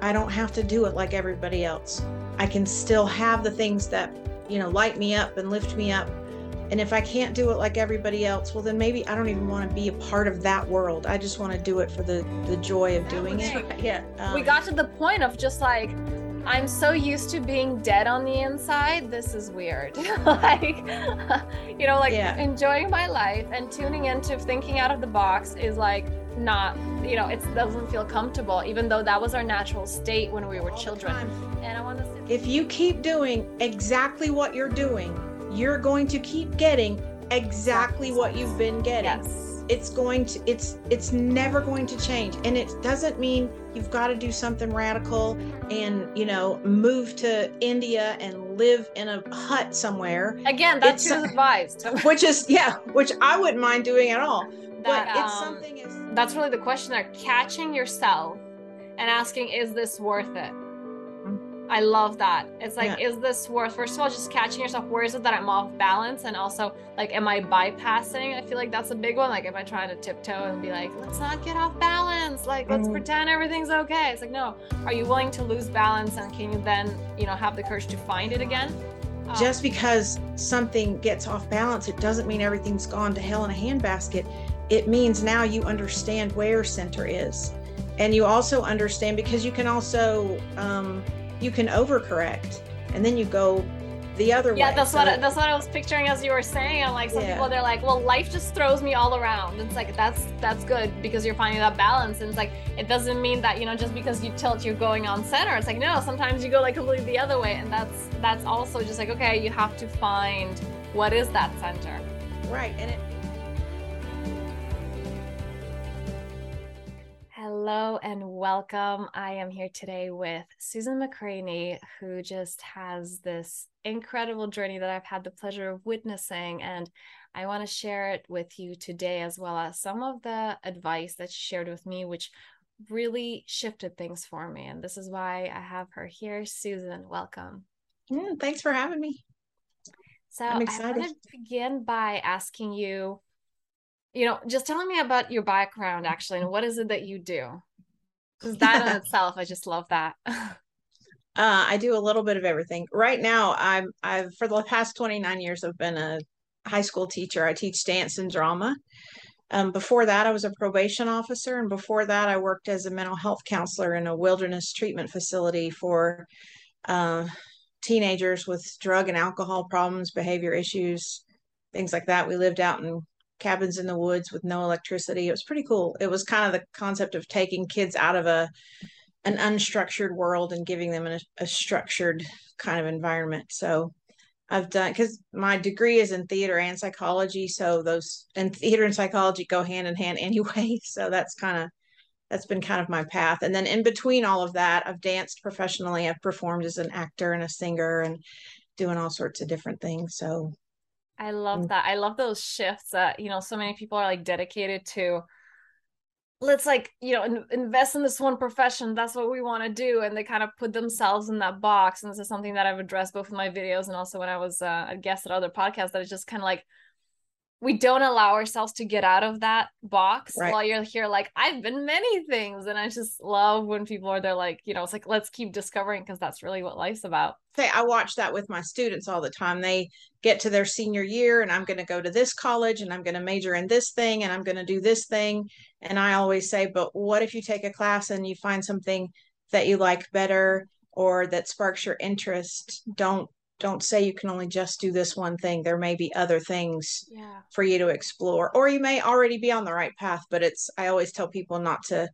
I don't have to do it like everybody else. I can still have the things that, you know, light me up and lift me up. And if I can't do it like everybody else, well, then maybe I don't even want to be a part of that world. I just want to do it for the the joy of doing it. Yeah. Um, we got to the point of just like, I'm so used to being dead on the inside. This is weird. like, you know, like yeah. enjoying my life and tuning into thinking out of the box is like not you know it doesn't feel comfortable even though that was our natural state when we were All children. and i want to say if you keep doing exactly what you're doing you're going to keep getting exactly what you've been getting. Yes. it's going to it's it's never going to change. And it doesn't mean you've got to do something radical and you know move to india and live in a hut somewhere. Again that's it's, advised which is yeah which i wouldn't mind doing at all but it's um, something is that's really the question there. Catching yourself and asking is this worth it? Mm-hmm. i love that. It's like yeah. is this worth first of all just catching yourself where is it that i'm off balance? And also like am i bypassing? I feel like that's a big one. Like am i trying to tiptoe and be like let's not get off balance. Like let's mm-hmm. pretend everything's okay. It's like no. Are you willing to lose balance and can you then you know have the courage to find it again? Just because something gets off balance it doesn't mean everything's gone to hell in a handbasket it means now you understand where center is and you also understand because you can also um, you can overcorrect and then you go the other yeah, way. Yeah, that's so, what that's what I was picturing as you were saying. I'm like some yeah. people they're like, well, life just throws me all around. It's like that's that's good because you're finding that balance. And it's like it doesn't mean that you know just because you tilt you're going on center. It's like no, sometimes you go like completely the other way, and that's that's also just like okay, you have to find what is that center. Right, and it Hello and welcome. I am here today with Susan McCranie, who just has this incredible journey that I've had the pleasure of witnessing. And I want to share it with you today, as well as some of the advice that she shared with me, which really shifted things for me. And this is why I have her here. Susan, welcome. Mm, thanks for having me. So I'm excited. I want to begin by asking you you know, just telling me about your background actually, and what is it that you do? Because that in itself, I just love that. uh, I do a little bit of everything. Right now, I'm I've for the past 29 years, I've been a high school teacher. I teach dance and drama. Um, before that, I was a probation officer, and before that, I worked as a mental health counselor in a wilderness treatment facility for uh, teenagers with drug and alcohol problems, behavior issues, things like that. We lived out in cabins in the woods with no electricity. It was pretty cool. It was kind of the concept of taking kids out of a an unstructured world and giving them a, a structured kind of environment. So I've done because my degree is in theater and psychology, so those and theater and psychology go hand in hand anyway. So that's kind of that's been kind of my path. And then in between all of that, I've danced professionally. I've performed as an actor and a singer and doing all sorts of different things. So I love mm. that. I love those shifts that, you know, so many people are like dedicated to let's like, you know, in, invest in this one profession. That's what we want to do. And they kind of put themselves in that box. And this is something that I've addressed both in my videos and also when I was uh, a guest at other podcasts that is just kind of like, we don't allow ourselves to get out of that box right. while you're here like i've been many things and i just love when people are there like you know it's like let's keep discovering because that's really what life's about. Say i watch that with my students all the time. They get to their senior year and i'm going to go to this college and i'm going to major in this thing and i'm going to do this thing and i always say but what if you take a class and you find something that you like better or that sparks your interest? Don't don't say you can only just do this one thing there may be other things yeah. for you to explore or you may already be on the right path but it's i always tell people not to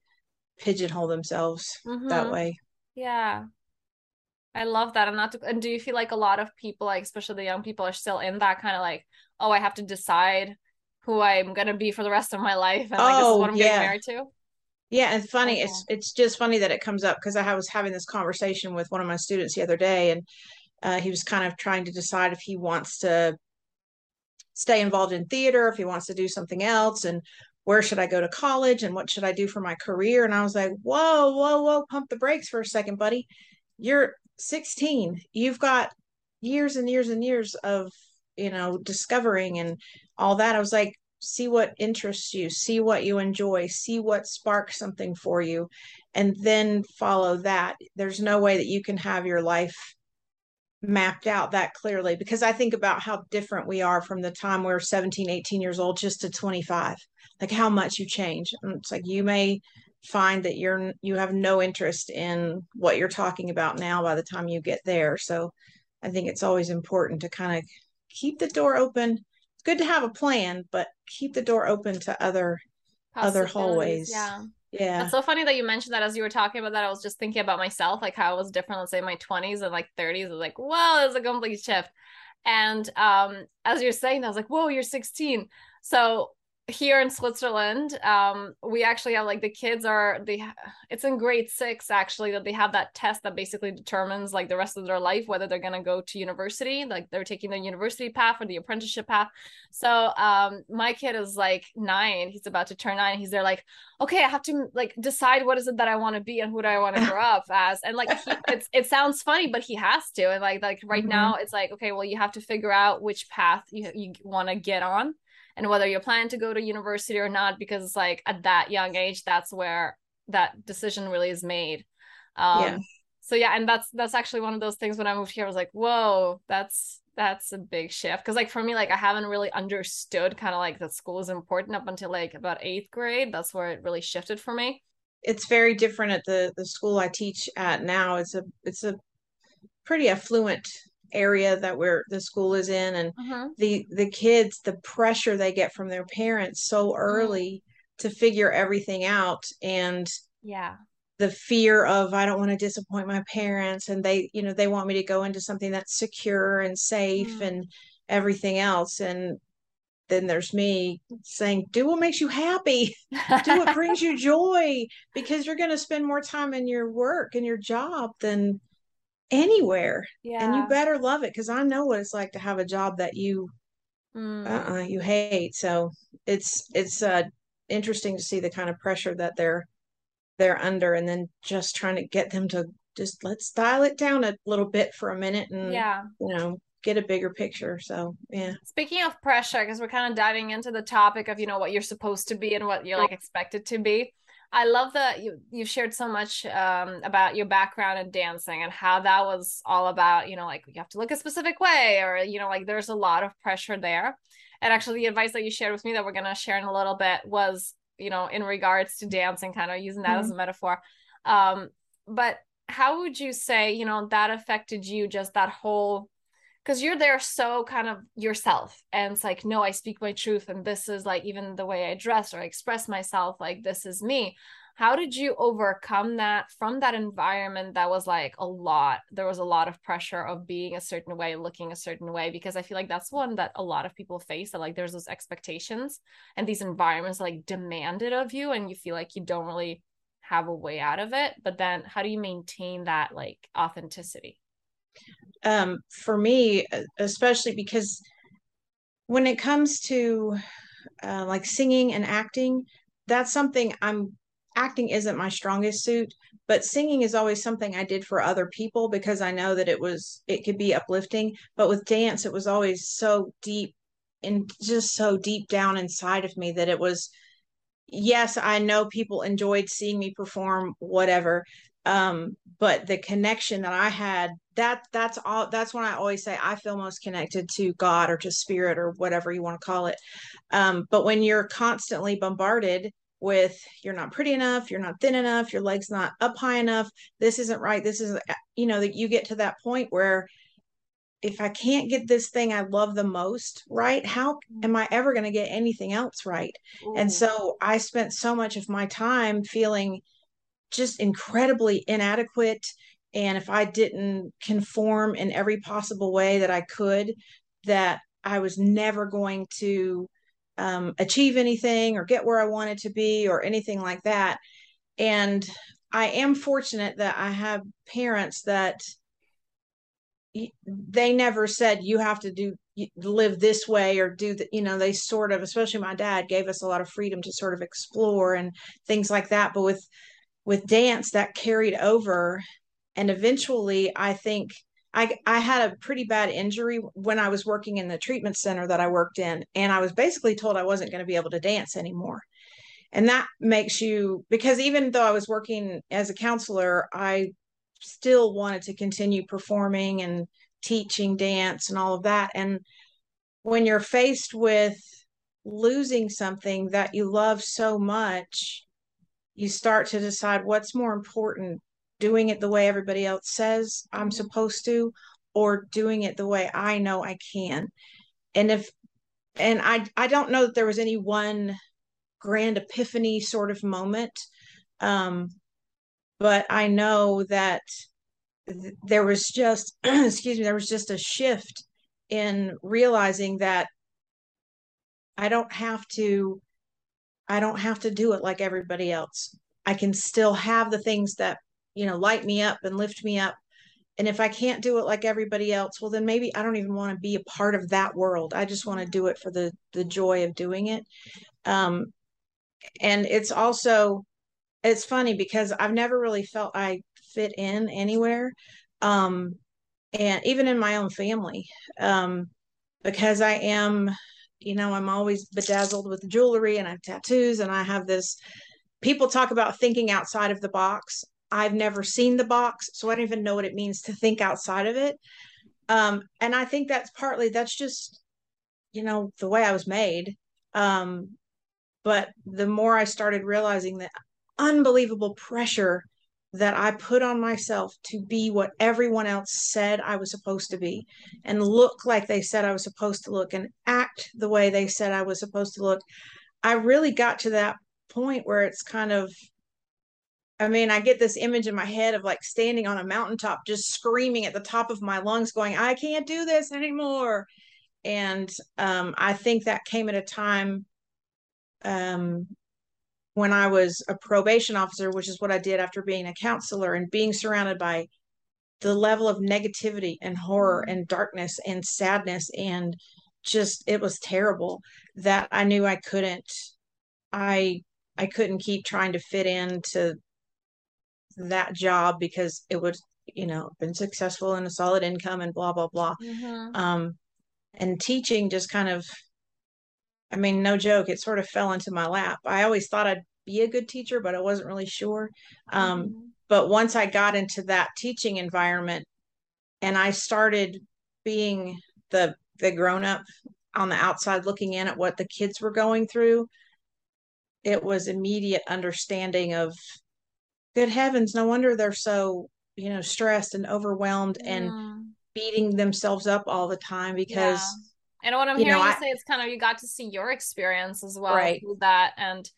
pigeonhole themselves mm-hmm. that way yeah i love that and not to and do you feel like a lot of people like especially the young people are still in that kind of like oh i have to decide who i'm going to be for the rest of my life and like oh, this is oh, what i'm yeah. getting married to yeah, it's funny. Okay. It's it's just funny that it comes up because I was having this conversation with one of my students the other day, and uh, he was kind of trying to decide if he wants to stay involved in theater, if he wants to do something else, and where should I go to college and what should I do for my career? And I was like, whoa, whoa, whoa, pump the brakes for a second, buddy. You're 16. You've got years and years and years of, you know, discovering and all that. I was like, see what interests you see what you enjoy see what sparks something for you and then follow that there's no way that you can have your life mapped out that clearly because I think about how different we are from the time we are 17, 18 years old just to 25. Like how much you change. And it's like you may find that you're you have no interest in what you're talking about now by the time you get there. So I think it's always important to kind of keep the door open. It's good to have a plan, but keep the door open to other other hallways. Yeah. Yeah. It's so funny that you mentioned that as you were talking about that. I was just thinking about myself, like how it was different, let's say my 20s and like 30s. I was like, wow, it's a complete shift. And um, as you're saying, I was like, whoa, you're 16. So here in Switzerland, um, we actually have like the kids are they it's in grade six actually that they have that test that basically determines like the rest of their life whether they're gonna go to university, like they're taking the university path or the apprenticeship path. So um my kid is like nine, he's about to turn nine. He's there like, okay, I have to like decide what is it that I want to be and who do I want to grow up as. And like he, it's it sounds funny, but he has to. And like like right mm-hmm. now it's like, okay, well you have to figure out which path you you want to get on and whether you're planning to go to university or not because it's like at that young age that's where that decision really is made. Um yeah. so yeah and that's that's actually one of those things when i moved here i was like whoa that's that's a big shift. Because like for me like i haven't really understood kind of like that school is important up until like about eighth grade. That's where it really shifted for me. It's very different at the the school i teach at now. It's a it's a pretty affluent area that where the school is in and uh-huh. the the kids the pressure they get from their parents so mm-hmm. early to figure everything out and yeah the fear of i don't want to disappoint my parents and they you know they want me to go into something that's secure and safe mm. and everything else and then there's me saying do what makes you happy do what brings you joy because you're going to spend more time in your work and your job than anywhere yeah. and you better love it because i know what it's like to have a job that you mm. uh-uh, you hate. So it's it's uh interesting to see the kind of pressure that they're they're under and then just trying to get them to just let's dial it down a little bit for a minute and yeah. you know get a bigger picture. So yeah. Speaking of pressure because we're kind of diving into the topic of you know what you're supposed to be and what you're like expected to be I love that you you've shared so much um, about your background in dancing and how that was all about. You know, like you have to look a specific way, or you know, like there's a lot of pressure there. And actually, the advice that you shared with me that we're gonna share in a little bit was, you know, in regards to dancing, kind of using that mm-hmm. as a metaphor. Um, but how would you say, you know, that affected you? Just that whole because you're there so kind of yourself and it's like no i speak my truth and this is like even the way i dress or I express myself like this is me. How did you overcome that from that environment that was like a lot there was a lot of pressure of being a certain way looking a certain way? Because i feel like that's one that a lot of people face that like there's those expectations and these environments like demand it of you and you feel like you don't really have a way out of it. But then how do you maintain that like authenticity um, for me, especially because when it comes to uh, like singing and acting, that's something I'm acting isn't my strongest suit, but singing is always something I did for other people because I know that it was it could be uplifting. But with dance, it was always so deep and just so deep down inside of me that it was yes, I know people enjoyed seeing me perform whatever, um but the connection that i had that that's all that's when i always say i feel most connected to god or to spirit or whatever you want to call it. Um but when you're constantly bombarded with you're not pretty enough you're not thin enough your legs not up high enough this isn't right this is you know that you get to that point where if i can't get this thing i love the most right how am i ever going to get anything else right? Ooh. and so i spent so much of my time feeling just incredibly inadequate. And if I didn't conform in every possible way that I could, that I was never going to um, achieve anything or get where I wanted to be or anything like that. And I am fortunate that I have parents that they never said you have to do live this way or do the you know they sort of especially my dad gave us a lot of freedom to sort of explore and things like that but with with dance that carried over and eventually i think I I had a pretty bad injury when I was working in the treatment center that I worked in and I was basically told I wasn't going to be able to dance anymore. And that makes you because even though I was working as a counselor, I still wanted to continue performing and teaching dance and all of that and when you're faced with losing something that you love so much, you start to decide what's more important doing it the way everybody else says I'm supposed to or doing it the way I know I can. And if and I I don't know that there was any one grand epiphany sort of moment um but I know that th- there was just excuse me there was just a shift in realizing that I don't have to I don't have to do it like everybody else. I can still have the things that, you know, light me up and lift me up. And if I can't do it like everybody else, well then maybe I don't even want to be a part of that world. I just want to do it for the the joy of doing it. Um and it's also it's funny because I've never really felt I fit in anywhere. Um and even in my own family. Um because I am you know, I'm always bedazzled with jewelry and I have tattoos and I have this. People talk about thinking outside of the box. I've never seen the box, so I don't even know what it means to think outside of it. Um, and I think that's partly that's just, you know, the way I was made. Um, but the more I started realizing that unbelievable pressure that I put on myself to be what everyone else said I was supposed to be and look like they said I was supposed to look and act the way they said I was supposed to look. I really got to that point where it's kind of I mean, I get this image in my head of like standing on a mountaintop, just screaming at the top of my lungs, going, I can't do this anymore. And um, I think that came at a time um, when I was a probation officer, which is what I did after being a counselor and being surrounded by the level of negativity and horror and darkness and sadness and just it was terrible that I knew I couldn't I I couldn't keep trying to fit into that job because it would you know been successful and a solid income and blah blah blah mm-hmm. um and teaching just kind of I mean, no joke, it sort of fell into my lap. I always thought I'd be a good teacher, but I wasn't really sure. Um, mm-hmm. But once I got into that teaching environment and I started being the the grown up on the outside looking in at what the kids were going through, it was immediate understanding of good heavens, no wonder they're so, you know, stressed and overwhelmed yeah. and beating themselves up all the time because yeah and what I'm you hearing know, you I, say, it's kind of you got to see your experience as well right. with that, and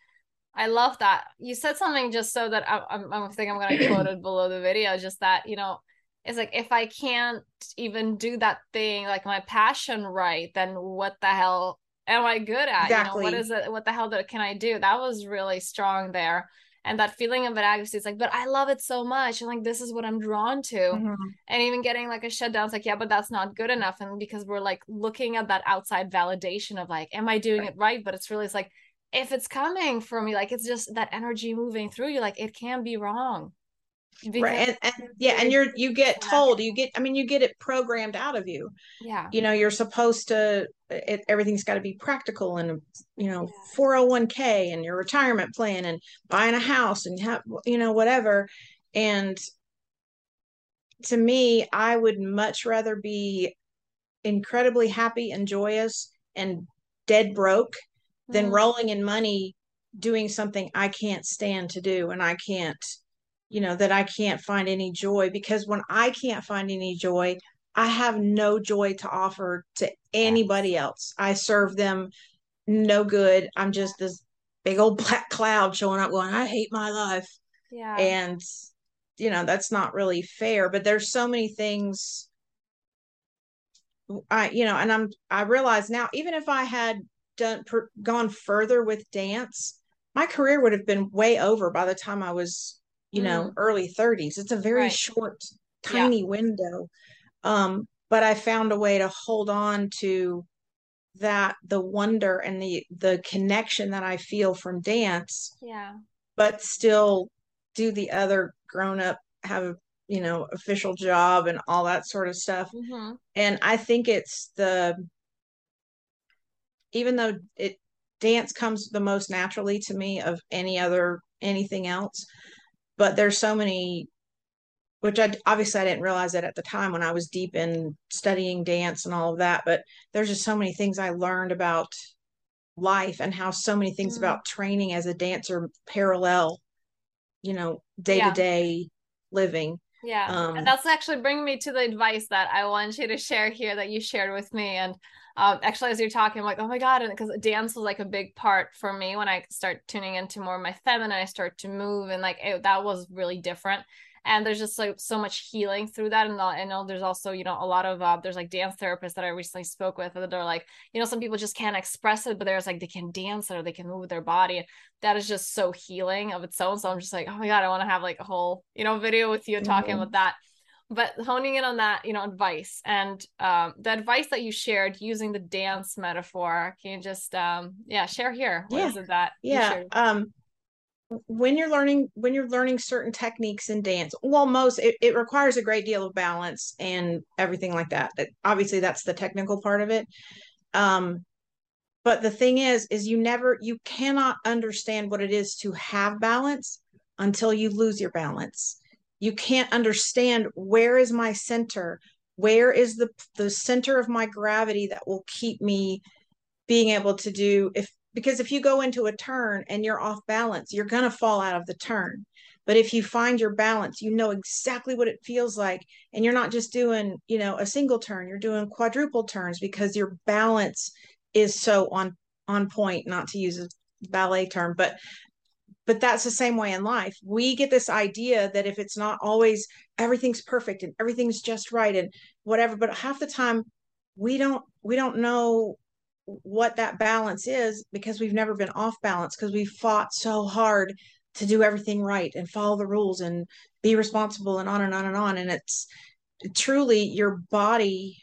I love that you said something just so that I, I'm, I think I'm going to quote it below the video. Just that you know, it's like if I can't even do that thing like my passion right, then what the hell am I good at? Exactly. You know, what is it? What the hell can I do? That was really strong there and that feeling of inadequacy is like but i love it so much and like this is what i'm drawn to mm-hmm. and even getting like a shutdown it's like yeah but that's not good enough and because we're like looking at that outside validation of like am i doing right. it right but it's really it's like if it's coming from you like it's just that energy moving through you like it can be wrong because right and, and yeah and you're you get told you get i mean you get it programmed out of you yeah you know you're supposed to it, everything's got to be practical and you know yeah. 401k and your retirement plan and buying a house and have you know whatever and to me i would much rather be incredibly happy and joyous and dead broke mm. than rolling in money doing something i can't stand to do and i can't you know that i can't find any joy because when i can't find any joy i have no joy to offer to anybody else. I serve them no good. I'm just this big old black cloud showing up going i hate my life. Yeah. And you know that's not really fair but there's so many things i you know and i'm i realize now even if i had done per, gone further with dance my career would have been way over by the time i was you know mm. early 30s it's a very right. short tiny yeah. window um but i found a way to hold on to that the wonder and the the connection that i feel from dance yeah but still do the other grown up have you know official job and all that sort of stuff mm-hmm. and i think it's the even though it dance comes the most naturally to me of any other anything else but there's so many which I obviously I didn't realize that at the time when I was deep in studying dance and all of that. But there's just so many things I learned about life and how so many things mm. about training as a dancer parallel, you know, day to day living. Yeah. Um, and that's actually bringing me to the advice that I want you to share here that you shared with me. And um, actually, as you're talking, I'm like, oh my God. And because dance was like a big part for me when I start tuning into more of my feminine, I start to move and like it, that was really different and there's just like so much healing through that and i know there's also you know a lot of uh, there's like dance therapists that i recently spoke with that are like you know some people just can't express it but there's like they can dance or they can move their body that is just so healing of its own so i'm just like oh my god i want to have like a whole you know video with you talking mm-hmm. about that but honing in on that you know advice and um, the advice that you shared using the dance metaphor can you just um yeah share here? What yeah. is it that yeah um when you're learning when you're learning certain techniques in dance well most it, it requires a great deal of balance and everything like that obviously that's the technical part of it. Um but the thing is is you never you cannot understand what it is to have balance until you lose your balance you can't understand where is my center where is the the center of my gravity that will keep me being able to do if because if you go into a turn and you're off balance, you're going to fall out of the turn. But if you find your balance, you know exactly what it feels like. And you're not just doing, you know, a single turn, you're doing quadruple turns because your balance is so on on point, not to use a ballet term, but but that's the same way in life. We get this idea that if it's not always everything's perfect and everything's just right and whatever, but half the time we don't we don't know what that balance is because we've never been off balance because we fought so hard to do everything right and follow the rules and be responsible and on and on and on and it's truly your body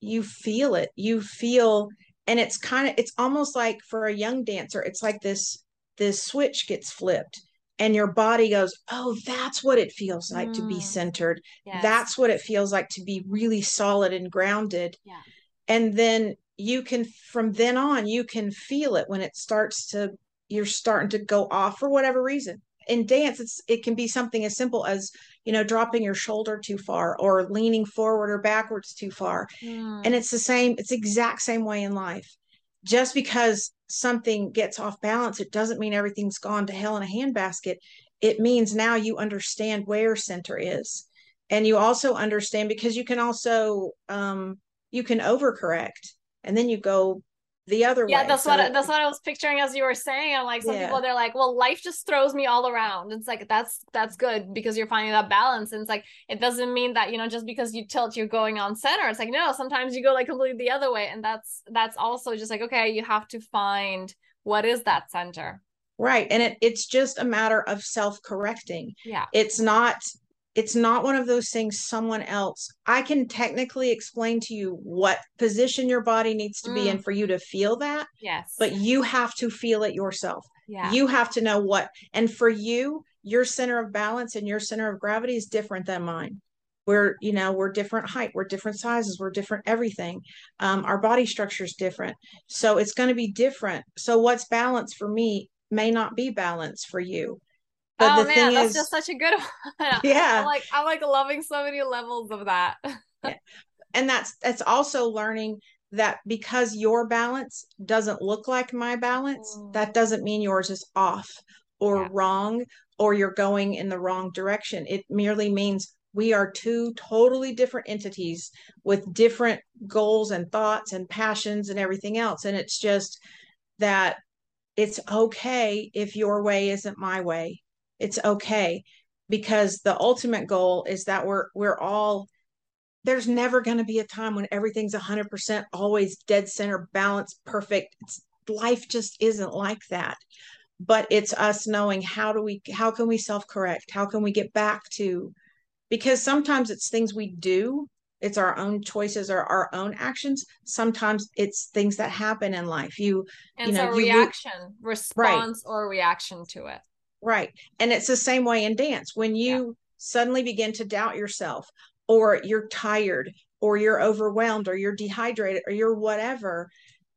you feel it you feel and it's kind of it's almost like for a young dancer it's like this this switch gets flipped and your body goes oh that's what it feels like mm. to be mm. centered yes. that's what it feels like to be really solid and grounded yeah. and then you can from then on you can feel it when it starts to you're starting to go off for whatever reason in dance it's it can be something as simple as you know dropping your shoulder too far or leaning forward or backwards too far mm. and it's the same it's exact same way in life just because something gets off balance it doesn't mean everything's gone to hell in a handbasket. It means now you understand where center is. And you also understand because you can also um you can overcorrect and then you go the other yeah, way. that's so, what that's what I was picturing as you were saying. I'm like some yeah. people they're like, well, life just throws me all around. It's like that's that's good because you're finding that balance. And it's like it doesn't mean that you know just because you tilt you're going on center. It's like no, sometimes you go like completely the other way, and that's that's also just like okay, you have to find what is that center. Right, and it it's just a matter of self correcting. Yeah, it's not it's not one of those things someone else i can technically explain to you what position your body needs to mm. be in mm. for you to feel that yes but you have to feel it yourself yeah. you have to know what and for you your center of balance and your center of gravity is different than mine we're you know we're different height we're different sizes we're different everything um, our body structure is different so it's going to be different so what's balance for me may not be balance for you but oh man, that's is, just such a good one. Yeah. I'm like I'm like loving so many levels of that. yeah. And that's that's also learning that because your balance doesn't look like my balance, mm. that doesn't mean yours is off or yeah. wrong or you're going in the wrong direction. It merely means we are two totally different entities with different goals and thoughts and passions and everything else. And it's just that it's okay if your way isn't my way it's okay because the ultimate goal is that we're we're all there's never going to be a time when everything's 100% always dead center balanced perfect. It's, life just isn't like that. But it's us knowing how do we how can we self correct how can we get back to because sometimes it's things we do. It's our own choices or our own actions. Sometimes it's things that happen in life. You and you know so reaction response right. or reaction to it Right. And it's the same way in dance. When you yeah. suddenly begin to doubt yourself or you're tired or you're overwhelmed or you're dehydrated or you're whatever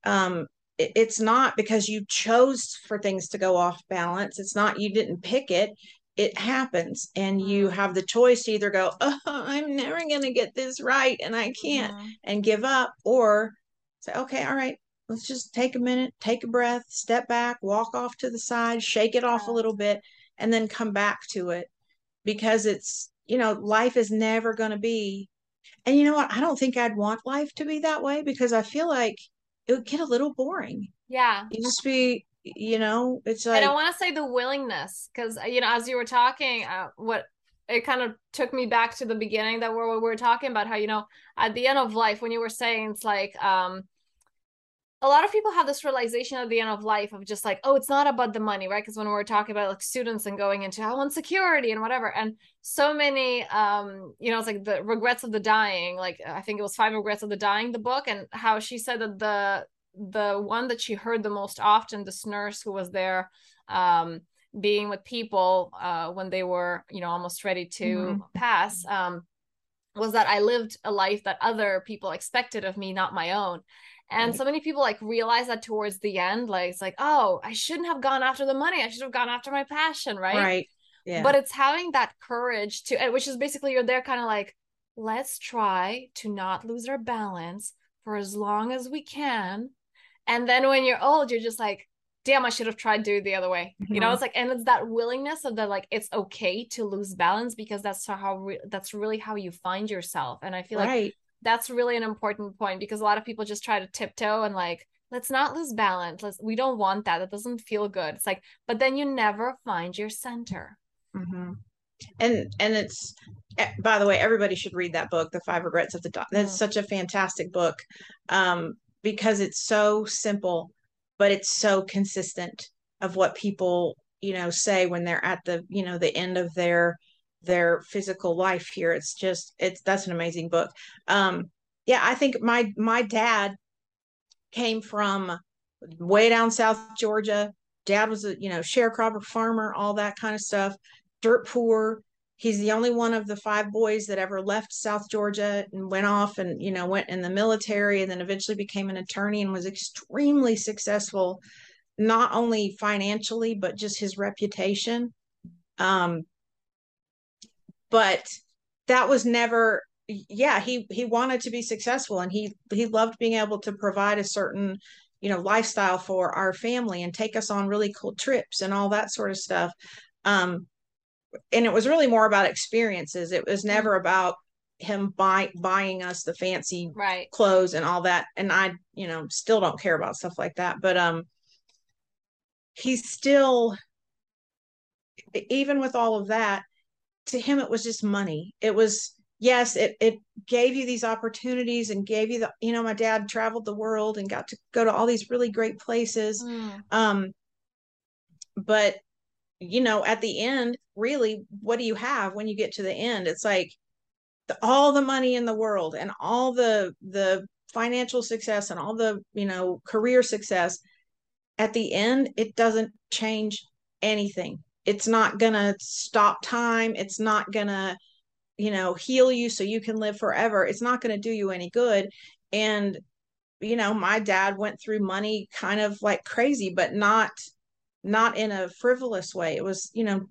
um it, it's not because you chose for things to go off balance it's not you didn't pick it it happens and you mm-hmm. have the choice to either go oh i'm never going to get this right and i can't mm-hmm. and give up or say okay all right let's just take a minute take a breath step back walk off to the side shake it off a little bit and then come back to it. Because it's you know life is never going to be and you know what? I don't think i'd want life to be that way because i feel like it would get a little boring. Yeah. You just be you know it's like and i want to say the willingness because you know as you were talking uh, what it kind of took me back to the beginning that we were talking about how you know at the end of life when you were saying it's like um a lot of people have this realization at the end of life of just like oh it's not about the money right because when we are talking about like students and going into i want security and whatever and so many um you know it's like the regrets of the dying like i think it was five regrets of the dying the book and how she said that the the one that she heard the most often this nurse who was there um being with people uh when they were you know almost ready to mm-hmm. pass um was that i lived a life that other people expected of me not my own and so many people like realize that towards the end like it's like oh i shouldn't have gone after the money i should have gone after my passion right right yeah. but it's having that courage to which is basically you're there kind of like let's try to not lose our balance for as long as we can and then when you're old you're just like damn i should have tried do it the other way mm-hmm. you know mm-hmm. it's like and it's that willingness of the like it's okay to lose balance because that's how re- that's really how you find yourself and i feel right. like that's really an important point because a lot of people just try to tiptoe and like let's not lose balance. Let's we don't want that. That doesn't feel good. It's like but then you never find your center. Mm-hmm. and and it's eh, by the way everybody should read that book the five regrets of the dog that's mm-hmm. such a fantastic book um because it's so simple but it's so consistent of what people you know say when they're at the you know the end of their their physical life here. It's just it's that's an amazing book. Um yeah i think my my dad came from way down south georgia. Dad was a you know sharecropper farmer all that kind of stuff. Dirt poor. He's the only one of the five boys that ever left south georgia and went off and you know went in the military and then eventually became an attorney and was extremely successful not only financially but just his reputation. Um but that was never yeah he he wanted to be successful and he he loved being able to provide a certain you know lifestyle for our family and take us on really cool trips and all that sort of stuff um and it was really more about experiences it was never mm-hmm. about him buy, buying us the fancy right. clothes and all that and i you know still don't care about stuff like that but um he's still even with all of that to him it was just money. It was yes it it gave you these opportunities and gave you the you know my dad traveled the world and got to go to all these really great places. Mm. um but you know at the end really what do you have when you get to the end? It's like the, all the money in the world and all the the financial success and all the you know career success at the end it doesn't change anything it's not going to stop time. It's not going to you know heal you so you can live forever. It's not going to do you any good. And you know my dad went through money kind of like crazy but not not in a frivolous way. It was you know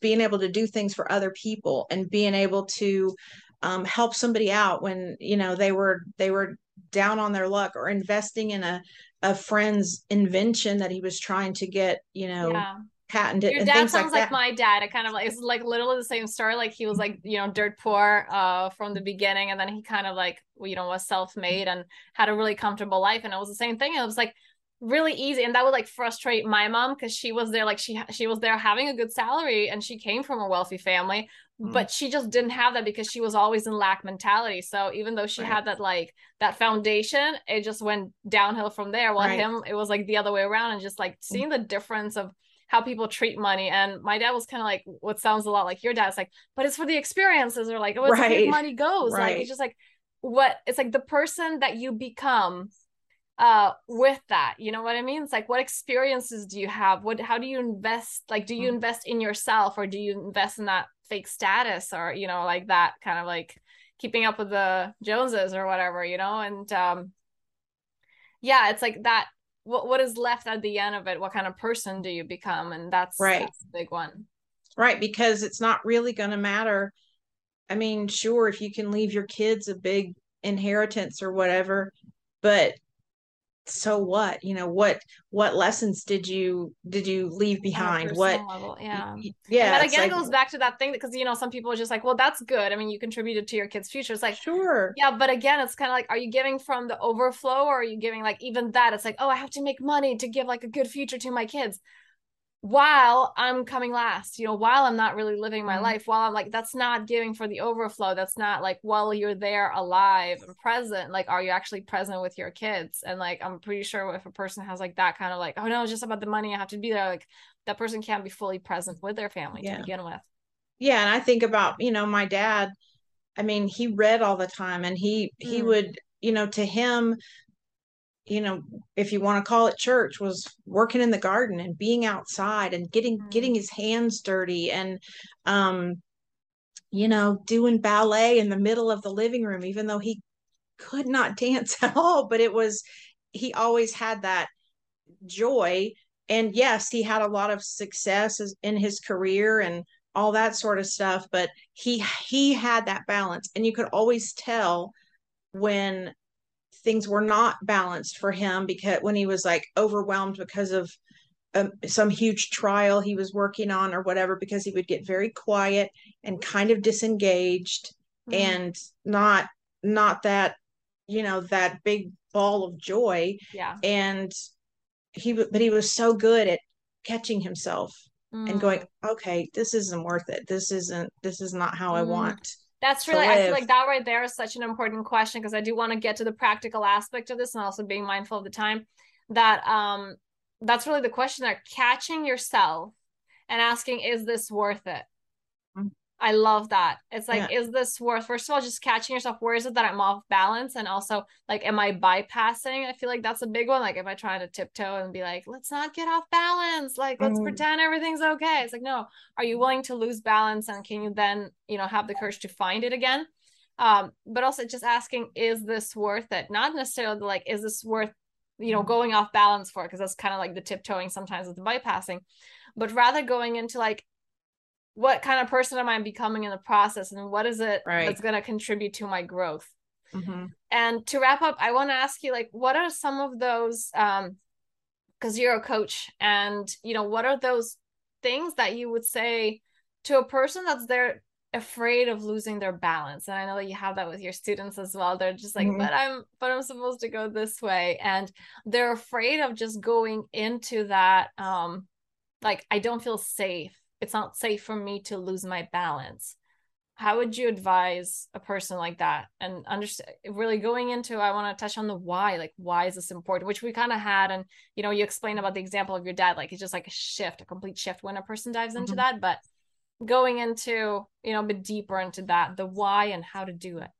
being able to do things for other people and being able to um, help somebody out when you know they were they were down on their luck or investing in a a friend's invention that he was trying to get you know yeah patented. Your dad sounds like, like my dad. It kind of like it's like literally the same story. Like he was like you know dirt poor uh from the beginning, and then he kind of like you know was self made and had a really comfortable life. And it was the same thing. It was like really easy and that would like frustrate my mom because she was there like she she was there having a good salary and she came from a wealthy family mm. but she just didn't have that because she was always in lack mentality so even though she right. had that like that foundation it just went downhill from there while right. him it was like the other way around and just like seeing the difference of how people treat money. And my dad was kind of like what sounds a lot like your dad's like, but it's for the experiences or like, oh, it's right. money goes. Right. Like it's just like what it's like the person that you become uh with that you know what i mean it's like what experiences do you have what how do you invest like do you mm. invest in yourself or do you invest in that fake status or you know like that kind of like keeping up with the joneses or whatever you know and um yeah it's like that what what is left at the end of it? What kind of person do you become? And that's right. that's a big one. Right because it's not really going to matter. I mean sure if you can leave your kids a big inheritance or whatever but so what you know what what lessons did you did you leave behind? what level, yeah. yeah and that again like, goes back to that thing because you know some people are just like well that's good. I mean you contributed to your kids future. It's like sure. yeah but again it's kind of like are you giving from the overflow or are you giving like even that? It's like oh i have to make money to give like a good future to my kids while I'm coming last, you know, while I'm not really living my mm-hmm. life, while I'm like, that's not giving for the overflow. That's not like, while you're there alive and present, like, are you actually present with your kids? And like, I'm pretty sure if a person has like that kind of like, oh no, it's just about the money, I have to be there, like, that person can't be fully present with their family yeah. to begin with. Yeah. And I think about, you know, my dad, I mean, he read all the time and he, mm. he would, you know, to him, you know if you want to call it church was working in the garden and being outside and getting getting his hands dirty and um you know doing ballet in the middle of the living room even though he could not dance at all but it was he always had that joy. And yes he had a lot of success in his career and all that sort of stuff but he he had that balance. And you could always tell when things were not balanced for him because when he was like overwhelmed because of um, some huge trial he was working on or whatever because he would get very quiet and kind of disengaged mm-hmm. and not not that you know that big ball of joy yeah and he but he was so good at catching himself mm. and going okay this isn't worth it this isn't this is not how mm. i want that's really, I feel like that right there is such an important question because I do want to get to the practical aspect of this and also being mindful of the time. That um, that's really the question there. Catching yourself and asking, is this worth it? I love that. It's like, yeah. is this worth, first of all, just catching yourself? Where is it that I'm off balance? And also, like, am I bypassing? I feel like that's a big one. Like, if I try to tiptoe and be like, let's not get off balance, like, let's mm. pretend everything's okay. It's like, no, are you willing to lose balance? And can you then, you know, have the courage to find it again? Um, but also just asking, is this worth it? Not necessarily like, is this worth, you know, going off balance for? Because that's kind of like the tiptoeing sometimes with the bypassing, but rather going into like, what kind of person am I becoming in the process and what is it right. that's going to contribute to my growth? Mm-hmm. And to wrap up, I want to ask you like, what are some of those, um, cause you're a coach and you know, what are those things that you would say to a person that's there afraid of losing their balance and i know that you have that with your students as well they're just like mm-hmm. but i'm but i'm supposed to go this way and they're afraid of just going into that um like i don't feel safe it's not safe for me to lose my balance. How would you advise a person like that? And understand really going into i want to touch on the why like why is this important? Which we kind of had and you know you explained about the example of your dad like it's just like a shift a complete shift when a person dives into mm-hmm. that but going into you know a bit deeper into that the why and how to do it.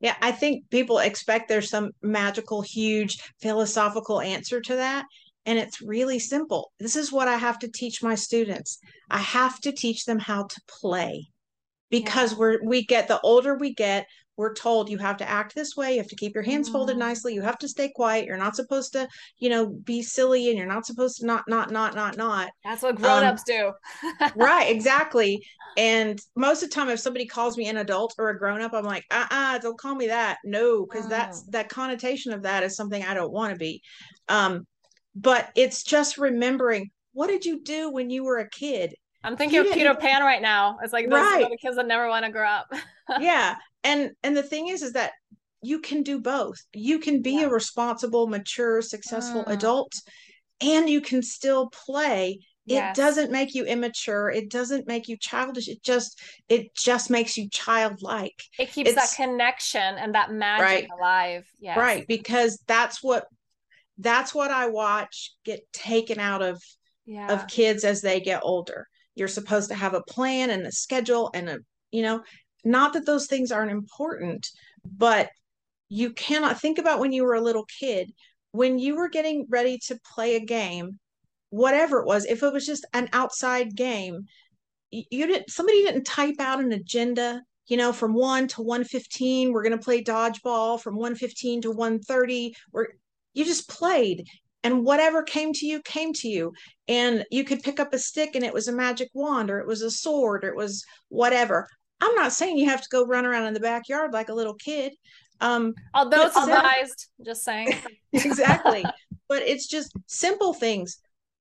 Yeah i think people expect there's some magical huge philosophical answer to that and it's really simple. This is what I have to teach my students. I have to teach them how to play because yeah. we're we get the older we get, we're told you have to act this way, you have to keep your hands mm. folded nicely, you have to stay quiet, you're not supposed to, you know, be silly and you're not supposed to not not not not not. That's what grown-ups um, do. right, exactly. And most of the time if somebody calls me an adult or a grown-up, I'm like, uh-uh, don't call me that. No, because mm. that's that connotation of that is something I don't want to be. Um, but it's just remembering what did you do when you were a kid? I'm thinking you of peter pan right now. It's like those right. the kids that never want to grow up. Yeah. And and the thing is is that you can do both. You can be yeah. a responsible mature successful mm. adult and you can still play. Yes. it doesn't make you immature. It doesn't make you childish. It just it just makes you childlike. It keeps it's, that connection and that magic right, alive. Yeah right. Because that's what that's what I watch get taken out of yeah. of kids as they get older. You're supposed to have a plan and a schedule and a you know, not that those things aren't important, but you cannot think about when you were a little kid when you were getting ready to play a game whatever it was if it was just an outside game you didn't somebody didn't type out an agenda you know from 1 to 115 we're going to play dodgeball from 115 to 130 where you just played and whatever came to you came to you. And you could pick up a stick and it was a magic wand or it was a sword or it was whatever. I'm not saying you have to go run around in the backyard like a little kid. Um although it's advised just saying. Exactly. But it's just simple things.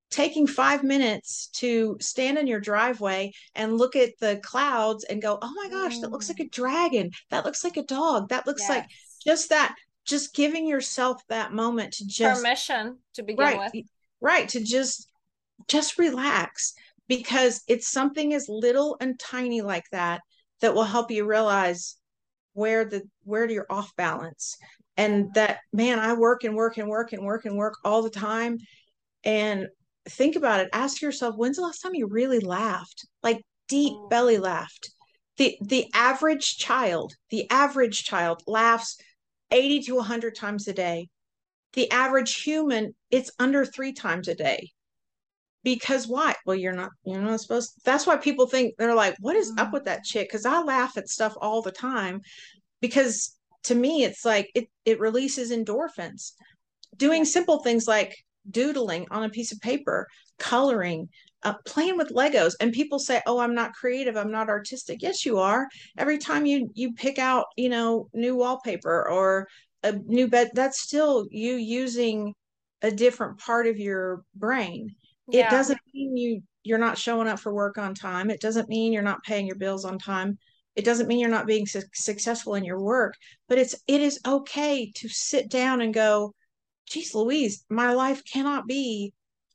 Taking five minutes to stand in your driveway and look at the clouds and go, oh my gosh, that looks like a dragon. That looks like a dog. That looks yes. like just that, just giving yourself that moment to just permission to begin right, with. Right. To just just relax because it's something as little and tiny like that that will help you realize where the where you're off balance and that man i work and work and work and work and work all the time and think about it ask yourself when's the last time you really laughed like deep oh. belly laughed the the average child the average child laughs 80 to 100 times a day. The average human it's under 3 times a day. Because why? Well you're not you're not supposed to, that's why people think they're like what is up with that chick? Because i laugh at stuff all the time. Because to me it's like it it releases endorphins. Doing simple things like doodling on a piece of paper, coloring, uh, playing with Legos. And people say, "Oh, I'm not creative. I'm not artistic." Yes, you are. Every time you you pick out, you know, new wallpaper or a new bed, that's still you using a different part of your brain. Yeah. It doesn't mean you you're not showing up for work on time. It doesn't mean you're not paying your bills on time. It doesn't mean you're not being su- successful in your work, but it's it is okay to sit down and go, geez louise my life cannot be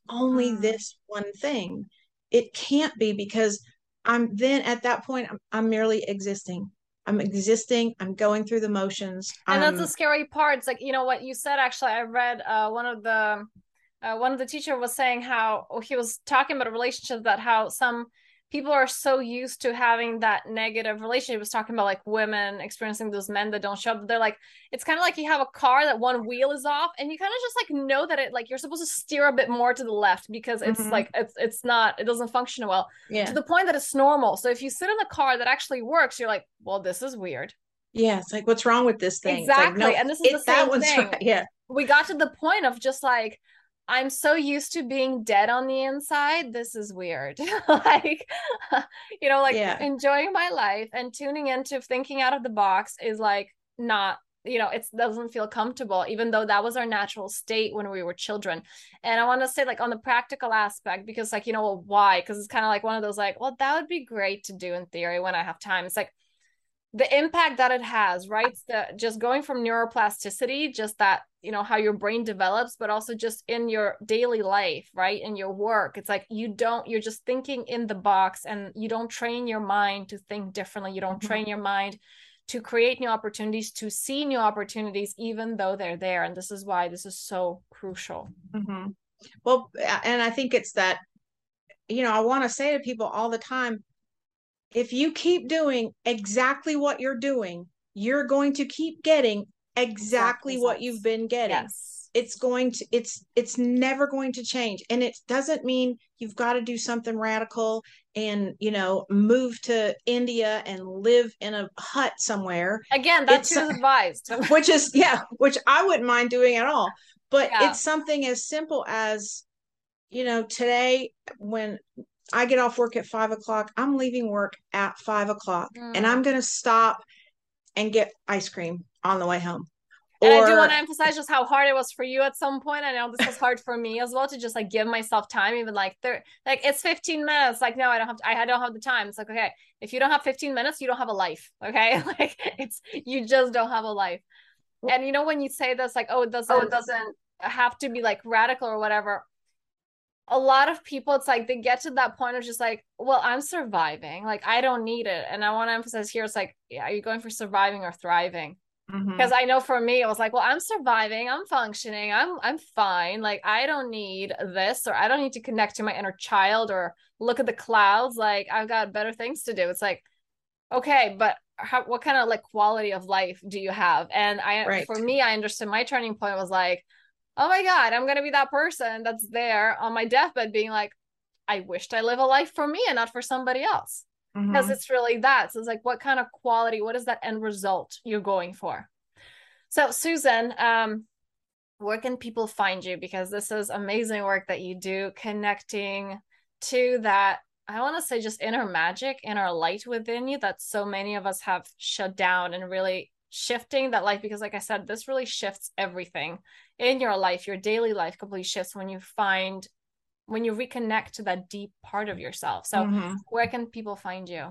only mm. this one thing. It can't be because i'm then at that point i'm, I'm merely existing. I'm existing. I'm going through the motions. And that's the scary part. It's like you know what? You said actually i read uh, one of the uh, one of the teacher was saying how he was talking about a relationship that how some people are so used to having that negative relationship. He was talking about like women experiencing those men that don't show up. They're like, it's kind of like you have a car that one wheel is off, and you kind of just like know that it like you're supposed to steer a bit more to the left because it's mm-hmm. like it's it's not it doesn't function well. Yeah. To the point that it's normal. So if you sit in the car that actually works, you're like, well, this is weird. Yeah, it's like what's wrong with this thing? Exactly, like, no, and this is the same thing. Right. Yeah, we got to the point of just like I'm so used to being dead on the inside. This is weird. like, you know, like yeah. enjoying my life and tuning into thinking out of the box is like not, you know, it doesn't feel comfortable, even though that was our natural state when we were children. And I want to say, like, on the practical aspect, because, like, you know, well, why? Because it's kind of like one of those, like, well, that would be great to do in theory when I have time. It's like, the impact that it has right? The just going from neuroplasticity just that you know how your brain develops but also just in your daily life right? In your work. It's like you don't you're just thinking in the box and you don't train your mind to think differently. You don't mm-hmm. train your mind to create new opportunities to see new opportunities even though they're there. And this is why this is so crucial. Mm-hmm. well and i think it's that you know i want to say to people all the time if you keep doing exactly what you're doing, you're going to keep getting exactly, exactly what you've been getting. Yes. It's going to it's it's never going to change. And it doesn't mean you've got to do something radical and, you know, move to India and live in a hut somewhere. Again, that's it's, advised. which is yeah, which I wouldn't mind doing at all. But yeah. it's something as simple as you know, today when I get off work at five o'clock. I'm leaving work at five o'clock mm. and I'm going to stop and get ice cream on the way home. And or, I do want to emphasize just how hard it was for you at some point. I know this was hard for me as well to just like give myself time, even like there, like it's 15 minutes. Like, no, I don't have, to, I don't have the time. It's like, okay, if you don't have 15 minutes, you don't have a life. Okay. Like it's, you just don't have a life. And you know, when you say this, like, oh, it doesn't, oh, it doesn't have to be like radical or whatever a lot of people it's like they get to that point of just like well i'm surviving. Like i don't need it. And i want to emphasize here it's like yeah, are you going for surviving or thriving? Because mm-hmm. i know for me it was like well i'm surviving i'm functioning i'm i'm fine. Like i don't need this or i don't need to connect to my inner child or look at the clouds. Like i've got better things to do. It's like okay but how, what kind of like quality of life do you have? And i right. for me i understood my turning point was like oh my god i'm gonna be that person that's there on my deathbed being like I wished I live a life for me and not for somebody else. Mm-hmm. Because it's really that. So it's like what kind of quality, what is that end result you're going for? So Susan, um, where can people find you? Because this is amazing work that you do connecting to that I want to say just inner magic, inner light within you that so many of us have shut down and really shifting that life because like I said this really shifts everything in your life. Your daily life completely shifts when you find when you reconnect to that deep part of yourself. So mm-hmm. where can people find you?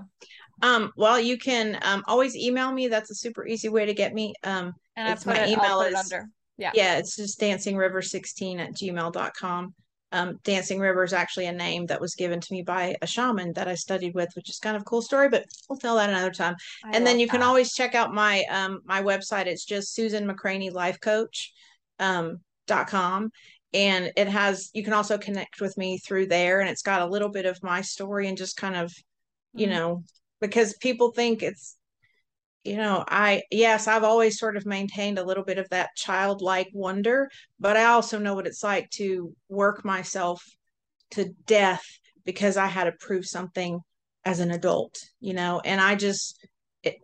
Um well you can um always email me. That's a super easy way to get me. Um and it's my it, email is under. Yeah. Yeah it's just dancing river 16 at gmail.com um, Dancing River is actually a name that was given to me by a shaman that I studied with, which is kind of a cool story, but we'll tell that another time. I and then you that. can always check out my um, my website. It's just Susan McCranie Life Coach um, dot com, and it has you can also connect with me through there, and it's got a little bit of my story and just kind of, you mm-hmm. know, because people think it's you know, I, yes, I've always sort of maintained a little bit of that childlike wonder, but I also know what it's like to work myself to death because I had to prove something as an adult, you know, and I just,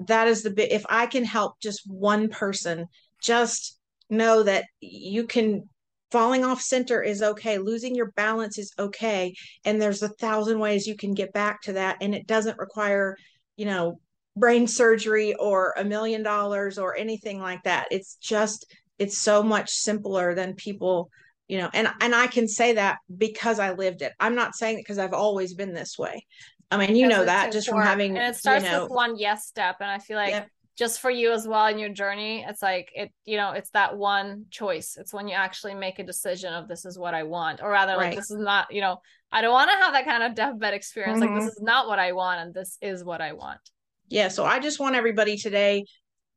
that is the bit, if I can help just one person, just know that you can falling off center is okay losing your balance is okay and there's a thousand ways you can get back to that and it doesn't require you know brain surgery or a million dollars or anything like that. It's just it's so much simpler than people, you know, and and I can say that because I lived it. I'm not saying it because I've always been this way. I mean, you know that just from having and it starts you know, with one yes step. And I feel like yeah. just for you as well in your journey, it's like it, you know, it's that one choice. It's when you actually make a decision of this is what I want, or rather, like right. this is not, you know, I don't want to have that kind of deathbed experience. Mm-hmm. Like this mm-hmm. is not what I want, and this is what I want yeah, so I just want everybody today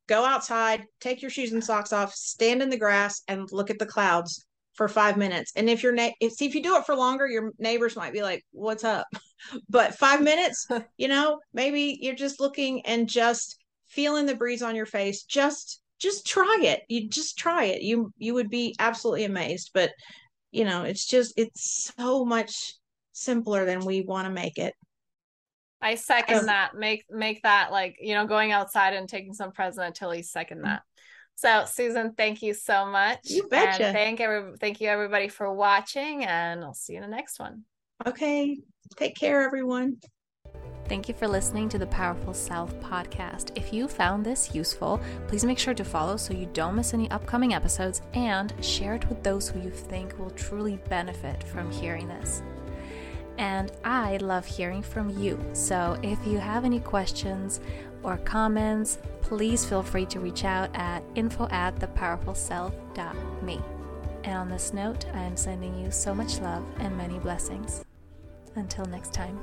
go outside, take your shoes and socks off, stand in the grass and look at the clouds for 5 minutes. And if you're na- if, see if you do it for longer, your neighbors might be like, "What's up?" but 5 minutes, you know, maybe you're just looking and just feeling the breeze on your face. Just just try it. You just try it. You you would be absolutely amazed, but you know, it's just it's so much simpler than we want to make it. I second that. Make make that like you know going outside and taking some President second that. So Susan, thank you so much. You betcha. And thank every thank you everybody for watching, and I'll see you in the next one. Okay, take care, everyone. Thank you for listening to the Powerful Self podcast. If you found this useful, please make sure to follow so you don't miss any upcoming episodes and share it with those who you think will truly benefit from hearing this and I love hearing from you. So if you have any questions or comments, please feel free to reach out at info at thepowerfulself.me. And on this note, I am sending you so much love and many blessings. Until next time.